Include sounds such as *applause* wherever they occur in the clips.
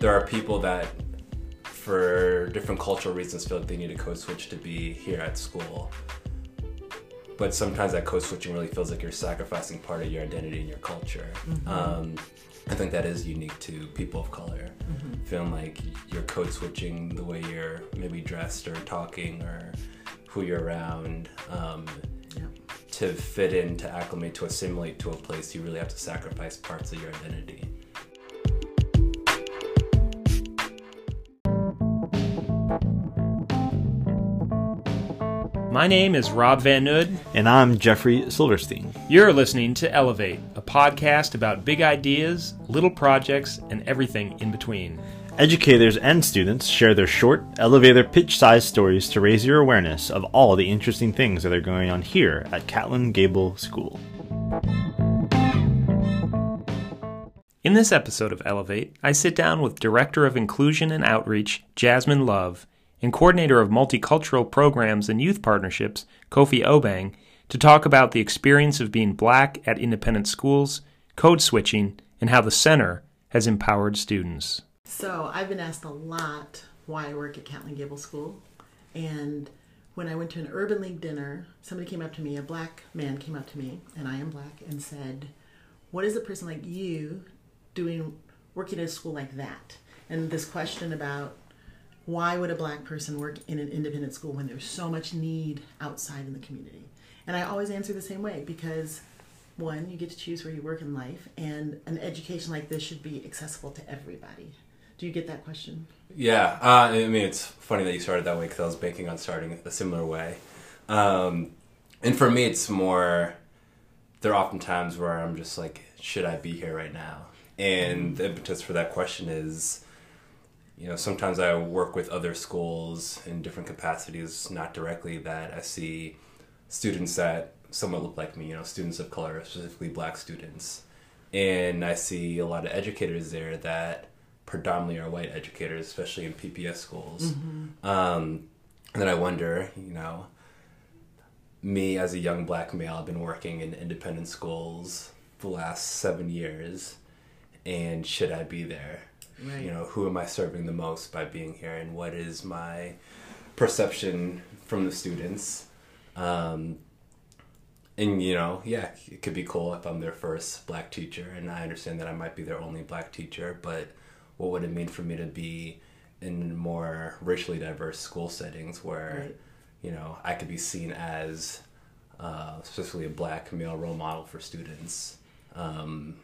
there are people that, for different cultural reasons, feel like they need a code switch to be here at school. But sometimes that code switching really feels like you're sacrificing part of your identity and your culture. Um, I think that is unique to people of color. Feeling like you're code switching the way you're maybe dressed or talking or who you're around. Um, Yeah. to fit in, to acclimate, to assimilate to a place, you really have to sacrifice parts of your identity. My name is Rob Van Nood. And I'm Jeffrey Silverstein. You're listening to Elevate, a podcast about big ideas, little projects, and everything in between. Educators and students share their short, elevator pitch sized stories to raise your awareness of all the interesting things that are going on here at Catlin Gable School. In this episode of Elevate, I sit down with Director of Inclusion and Outreach, Jasmine Love, and Coordinator of Multicultural Programs and Youth Partnerships, Kofi Obeng, to talk about the experience of being black at independent schools, code switching, and how the center has empowered students. So I've been asked a lot why I work at Catlin Gable School. And when I went to an Urban League dinner, somebody came up to me, a black man came up to me, and I am black, and said, What is a person like you doing working at a school like that? And this question about why would a black person work in an independent school when there's so much need outside in the community? And I always answer the same way because one, you get to choose where you work in life, and an education like this should be accessible to everybody. Do you get that question? Yeah, uh, I mean, it's funny that you started that way because I was banking on starting a similar way. Um, and for me, it's more, there are often times where I'm just like, should I be here right now? And the impetus for that question is, you know, sometimes I work with other schools in different capacities, not directly, that I see students that somewhat look like me, you know, students of color, specifically black students. And I see a lot of educators there that predominantly are white educators, especially in PPS schools. Um, and then I wonder, you know, me as a young black male, I've been working in independent schools the last seven years, and should I be there? Right. You know, who am I serving the most by being here, and what is my perception from the students? Um, and you know, yeah, it could be cool if I'm their first black teacher, and I understand that I might be their only black teacher, but what would it mean for me to be in more racially diverse school settings where, Right. you know, I could be seen as uh, specifically a black male role model for students, um,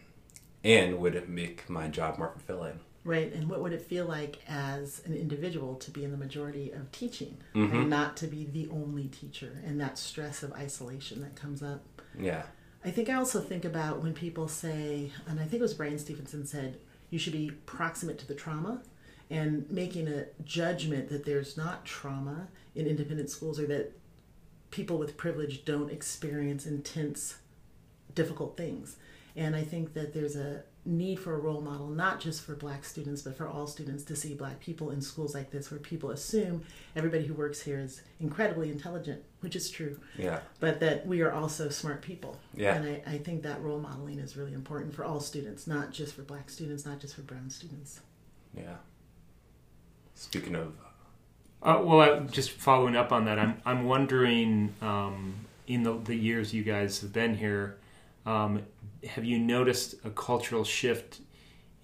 and would it make my job more fulfilling? Right. And what would it feel like as an individual to be in the majority of teaching and mm-hmm. not to be the only teacher and that stress of isolation that comes up? Yeah, I think I also think about when people say, and I think it was Bryan Stevenson said, you should be proximate to the trauma and making a judgment that there's not trauma in independent schools or that people with privilege don't experience intense, difficult things. And I think that there's a need for a role model, not just for black students, but for all students to see black people in schools like this where people assume everybody who works here is incredibly intelligent, which is true yeah, but that we are also smart people. Yeah. And I, I think that role modeling is really important for all students, not just for black students, not just for brown students. yeah. Speaking of, Uh, well, I, just following up on that, I'm I'm wondering um, in the, the years you guys have been here, um, have you noticed a cultural shift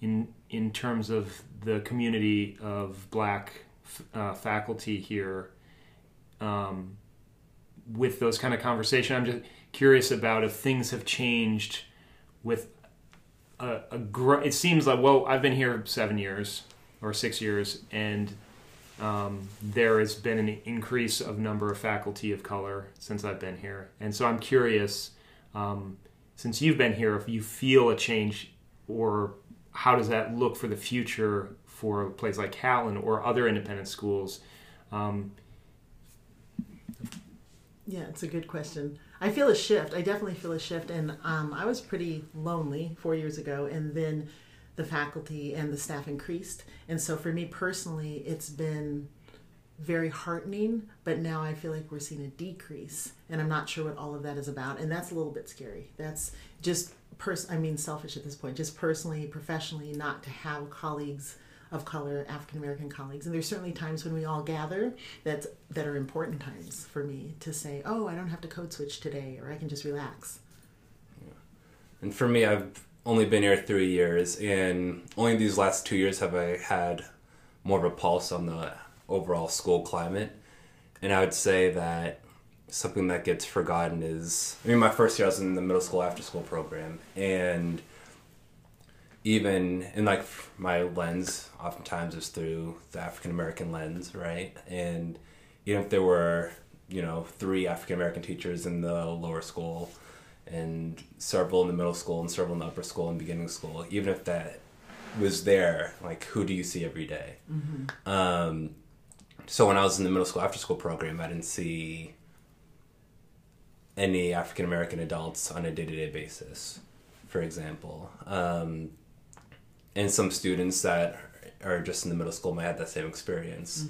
in in terms of the community of black uh, faculty here? Um, with those kind of conversation, I'm just curious about if things have changed with a, a gr- it seems like well, I've been here seven years or six years, and um, there has been an increase of number of faculty of color since I've been here, and so I'm curious, um, since you've been here, if you feel a change, or how does that look for the future for a place like Catlin or other independent schools? Um, Yeah, it's a good question. I feel a shift. I definitely feel a shift. And um, I was pretty lonely four years ago, and then the faculty and the staff increased. And so for me personally, it's been very heartening, but now I feel like we're seeing a decrease, and I'm not sure what all of that is about, and that's a little bit scary. That's just pers- I mean selfish at this point, just personally, professionally, not to have colleagues of color, African American colleagues. And there's certainly times when we all gather that that are important times for me to say, "Oh, I don't have to code switch today, or I can just relax." And for me, I've only been here three years, and only these last two years have I had more of a pulse on the overall school climate. And I would say that something that gets forgotten is I mean, my first year I was in the middle school after school program, and even in like my lens, oftentimes is through the African American lens, right? And even if there were, you know, three African American teachers in the lower school, and several in the middle school, and several in the upper school and beginning school, even if that was there, like who do you see every day? Um, so when I was in the middle school after school program, I didn't see any African American adults on a day to day basis, for example. Um, and some students that are just in the middle school might have that same experience.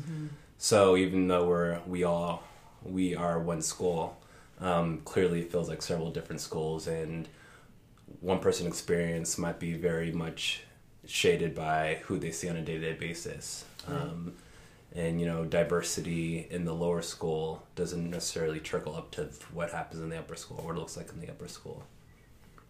So even though we're we all we are one school, um, clearly it feels like several different schools, and one person experience might be very much shaded by who they see on a day to day basis. Um, and you know, diversity in the lower school doesn't necessarily trickle up to what happens in the upper school, or what it looks like in the upper school.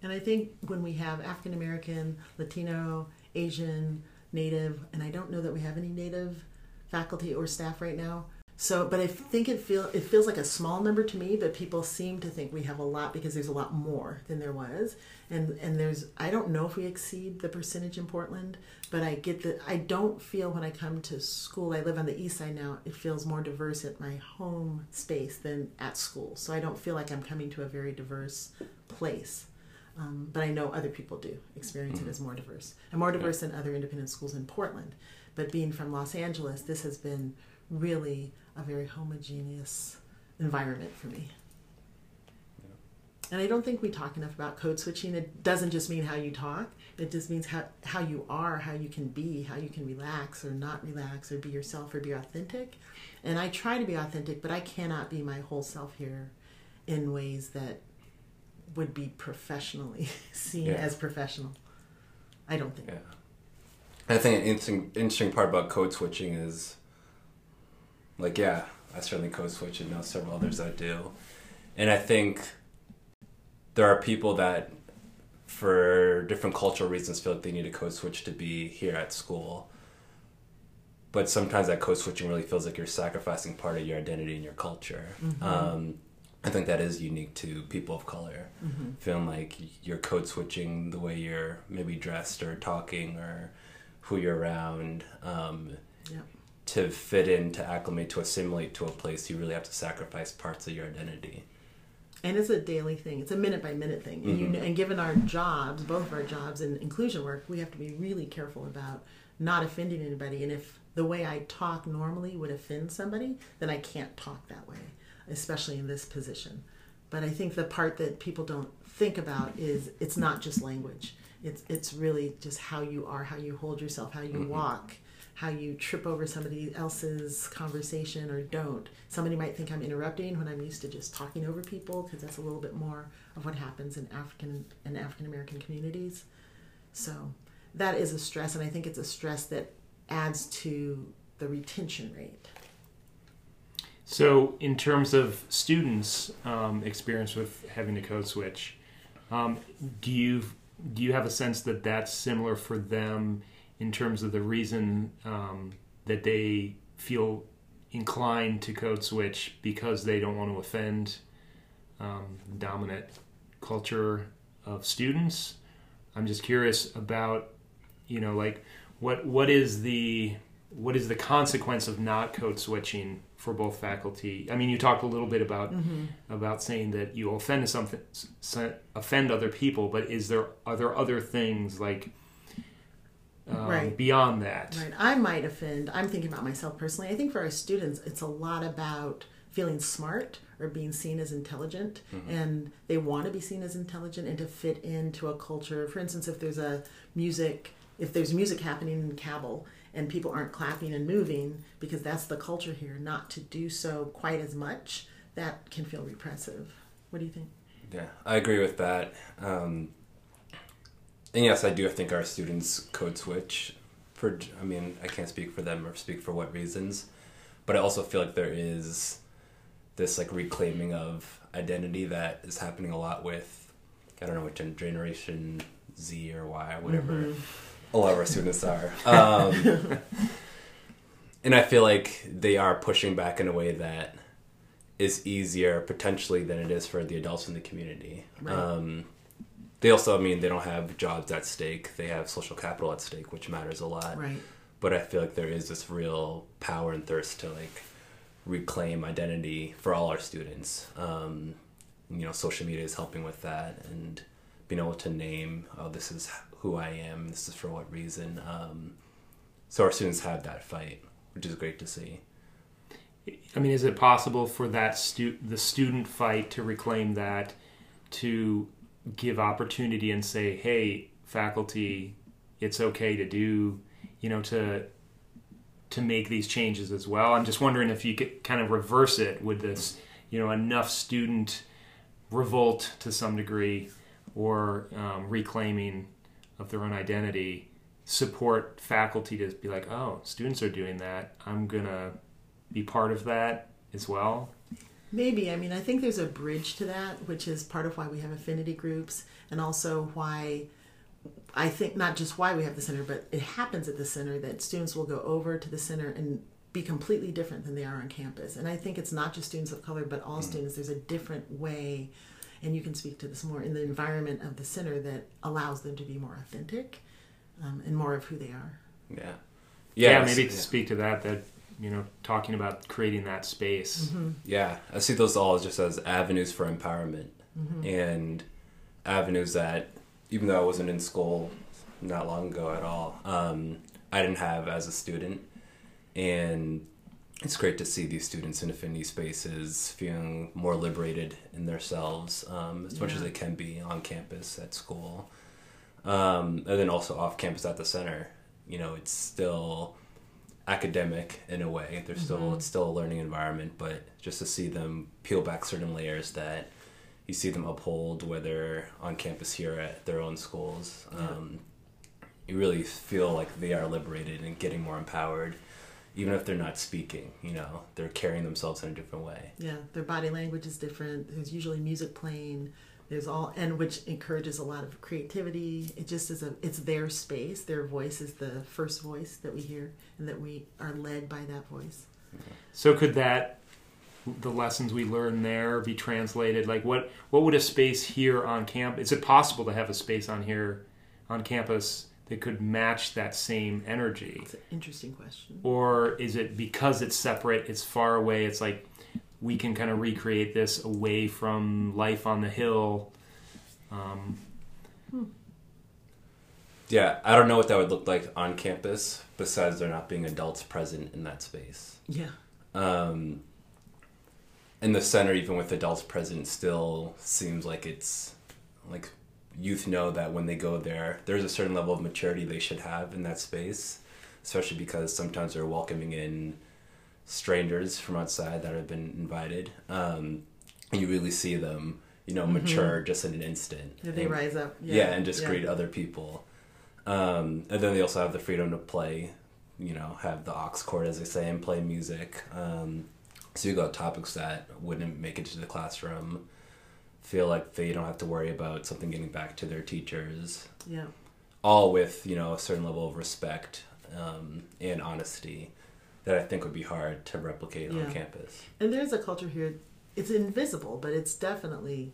And I think when we have African American, Latino, Asian, Native, and I don't know that we have any Native faculty or staff right now. So, but I think it feel it feels like a small number to me, but people seem to think we have a lot because there's a lot more than there was, and and there's I don't know if we exceed the percentage in Portland, but I get that I don't feel when I come to school. I live on the east side now. It feels more diverse at my home space than at school, so I don't feel like I'm coming to a very diverse place. Um, but I know other people do experience it as more diverse and more diverse than other independent schools in Portland. But being from Los Angeles, this has been really a very homogeneous environment for me. And I don't think we talk enough about code switching. It doesn't just mean how you talk. It just means how, how you are, how you can be, how you can relax or not relax or be yourself or be authentic. And I try to be authentic, but I cannot be my whole self here in ways that would be professionally *laughs* seen Yeah. as professional. I don't think. Yeah. I think an interesting, interesting part about code switching is, like, yeah, I certainly code switch and know several others that do. And I think there are people that, for different cultural reasons, feel like they need a code switch to be here at school. But sometimes that code switching really feels like you're sacrificing part of your identity and your culture. Um, I think that is unique to people of color. Feeling like you're code switching the way you're maybe dressed or talking or who you're around um, Yeah. To fit in, to acclimate, to assimilate to a place. You really have to sacrifice parts of your identity. And it's a daily thing. It's a minute by minute thing. And, Mm-hmm. and given our jobs, both of our jobs in inclusion work, we have to be really careful about not offending anybody. And if the way I talk normally would offend somebody, then I can't talk that way, especially in this position. But I think the part that people don't think about is it's not just language. It's it's really just how you are, how you hold yourself, how you walk, how you trip over somebody else's conversation or don't. Somebody might think I'm interrupting when I'm used to just talking over people because that's a little bit more of what happens in African and African American communities. So that is a stress, and I think it's a stress that adds to the retention rate. So, in terms of students' um, experience with having to code switch, um, do you do you have a sense that that's similar for them in terms of the reason um, that they feel inclined to code switch because they don't want to offend um, dominant culture of students? I'm just curious about you know like what what is the what is the consequence of not code switching for both faculty? I mean, you talked a little bit about about saying that you offend something, offend other people, but is there are there other things like um, Right. beyond that? Right. I might offend. I'm thinking about myself personally. I think for our students, it's a lot about feeling smart or being seen as intelligent, and they want to be seen as intelligent and to fit into a culture. For instance, if there's a music, if there's music happening in Cabell and people aren't clapping and moving because that's the culture here, not to do so quite as much, that can feel repressive. What do you think? Yeah, I agree with that. Um, and yes, I do think our students code switch for I mean I can't speak for them or speak for what reasons, but I also feel like there is this like reclaiming of identity that is happening a lot with I don't know what gen- generation Z or Y or whatever a lot of our students are. *laughs* Um, and I feel like they are pushing back in a way that is easier potentially than it is for the adults in the community. Right. Um, they also, I mean, they don't have jobs at stake. They have social capital at stake, which matters a lot. Right. But I feel like there is this real power and thirst to like reclaim identity for all our students. Um, you know, social media is helping with that and being able to name, oh, this is who I am. This is for what reason. Um, so our students have that fight, which is great to see. I mean, is it possible for that stu- the student fight to reclaim that, to give opportunity and say, "Hey, faculty, it's okay to do," you know, to to make these changes as well. I'm just wondering if you could kind of reverse it with this, you know, enough student revolt to some degree or um, reclaiming of their own identity support faculty to be like, oh, students are doing that. I'm gonna be part of that as well. Maybe. I mean, I think there's a bridge to that, which is part of why we have affinity groups and also why I think not just why we have the center, but it happens at the center that students will go over to the center and be completely different than they are on campus. And I think it's not just students of color, but all students. There's a different way, and you can speak to this more in the environment of the center that allows them to be more authentic um, and more of who they are. Yeah. Yeah, maybe to speak to that, that you know, talking about creating that space. Yeah, I see those all just as avenues for empowerment Mm-hmm. and avenues that, even though I wasn't in school not long ago at all, um, I didn't have as a student. And it's great to see these students in affinity spaces feeling more liberated in themselves, um, as much as they can be on campus at school. Um, and then also off campus at the center. You know, it's still academic in a way. There's still it's still a learning environment, but just to see them peel back certain layers that you see them uphold, whether on campus here at their own schools, um, you really feel like they are liberated and getting more empowered, even if they're not speaking. You know, they're carrying themselves in a different way. Yeah, their body language is different. There's usually music playing. There's all and which encourages a lot of creativity. It just is a it's their space. Their voice is the first voice that we hear and that we are led by that voice. So could that the lessons we learn there be translated? Like what what would a space here on camp? Is it possible to have a space on here on campus that could match that same energy? It's an interesting question. or is it because it's separate it's far away it's like we can kind of recreate this away from life on the hill um, Yeah, I don't know what that would look like on campus besides there not being adults present in that space. Yeah. um, in the center, even with adults present, still seems like it's like youth know that when they go there, there's a certain level of maturity they should have in that space, especially because sometimes they're welcoming in strangers from outside that have been invited. Um, you really see them, you know, mature just in an instant. Yeah, they And- rise up. yeah, and just greet other people. Um, and then they also have the freedom to play, you know, have the aux cord as they say, and play music. Um, so you got topics that wouldn't make it to the classroom. Feel like they don't have to worry about something getting back to their teachers. Yeah. All with you know a certain level of respect um, and honesty that I think would be hard to replicate Yeah. on campus. And there's a culture here. It's invisible, but it's definitely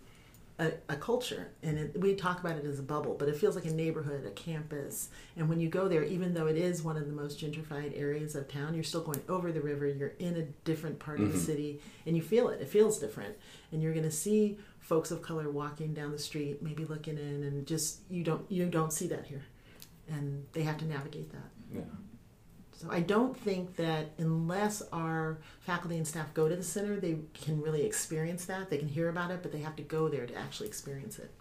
a, a culture. And it, we talk about it as a bubble, but it feels like a neighborhood, a campus. And when you go there, even though it is one of the most gentrified areas of town, you're still going over the river. You're in a different part of the mm-hmm. city, and you feel it. It feels different. And you're going to see folks of color walking down the street, maybe looking in, and just you don't you don't see that here, and they have to navigate that. Yeah. So I don't think that unless our faculty and staff go to the center, they can really experience that. They can hear about it, but they have to go there to actually experience it.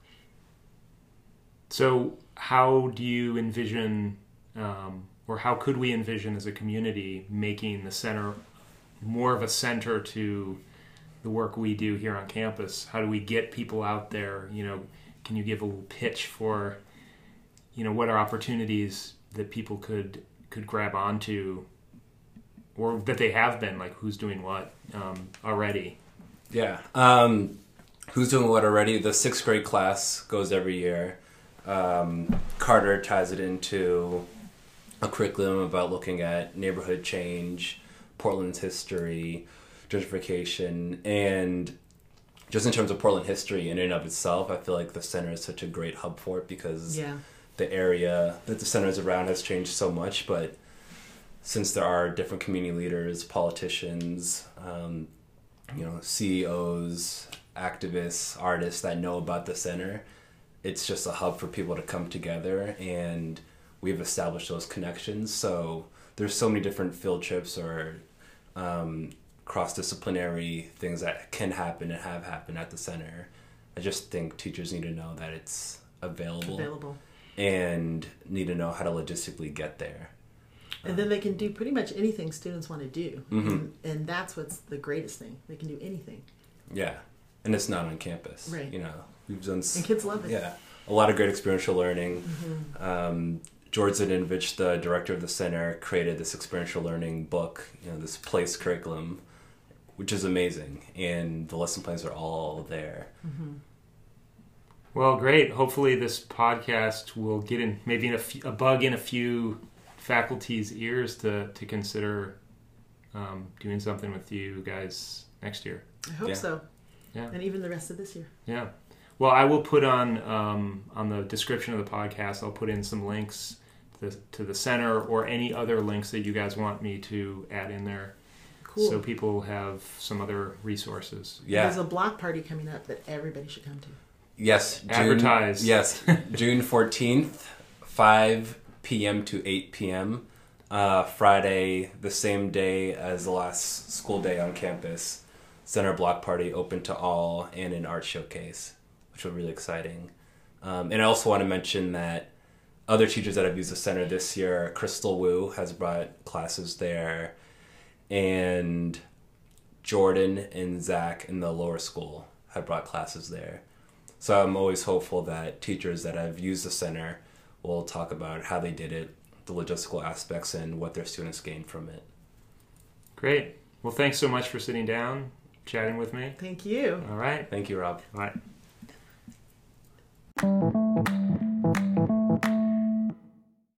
so how do you envision um, or how could we envision as a community making the center more of a center to the work we do here on campus how do we get people out there you know can you give a little pitch for you know what are opportunities that people could could grab onto, or that they have been like who's doing what um, already. Yeah. Um, who's doing what already? The sixth grade class goes every year. Um, Carter ties it into a curriculum about looking at neighborhood change, Portland's history, gentrification, and just in terms of Portland history in and of itself, I feel like the center is such a great hub for it because Yeah. The area that the center is around has changed so much, but since there are different community leaders, politicians, um, you know, CEOs, activists, artists that know about the center, it's just a hub for people to come together and we've established those connections. So there's so many different field trips or um, cross-disciplinary things that can happen and have happened at the center. I just think teachers need to know that it's available Available. And need to know how to logistically get there. And then they can do pretty much anything students want to do. Mhm. And, and that's what's the greatest thing. They can do anything. Yeah, and it's not on campus. Right. You know, we've done. And kids love it. Yeah, a lot of great experiential learning. Mm-hmm. Um, George Zadinovich, the director of the center, created this experiential learning book. You know, this place curriculum, which is amazing, and the lesson plans are all there. Well, great. Hopefully, this podcast will get in maybe in a, few, a bug in a few faculty's ears to to consider um, doing something with you guys next year. I hope Yeah. so. Yeah. And even the rest of this year. Yeah. Well, I will put on um, on the description of the podcast. I'll put in some links to the, to the center or any other links that you guys want me to add in there, Cool. so people have some other resources. Yeah. There's a block party coming up that everybody should come to. Yes. June, Advertise. Yes. *laughs* June 14th, 5 p.m. to 8 p.m. Uh, Friday, the same day as the last school day on campus. Center block party open to all and an art showcase, which will be really exciting. Um, and I also want to mention that other teachers that have used the center this year, Crystal Wu has brought classes there, and Jordan and Zach in the lower school have brought classes there. So I'm always hopeful that teachers that have used the center will talk about how they did it, the logistical aspects, and what their students gained from it. Great. Well, thanks so much for sitting down, chatting with me. Thank you. All right. Thank you, Rob. All right.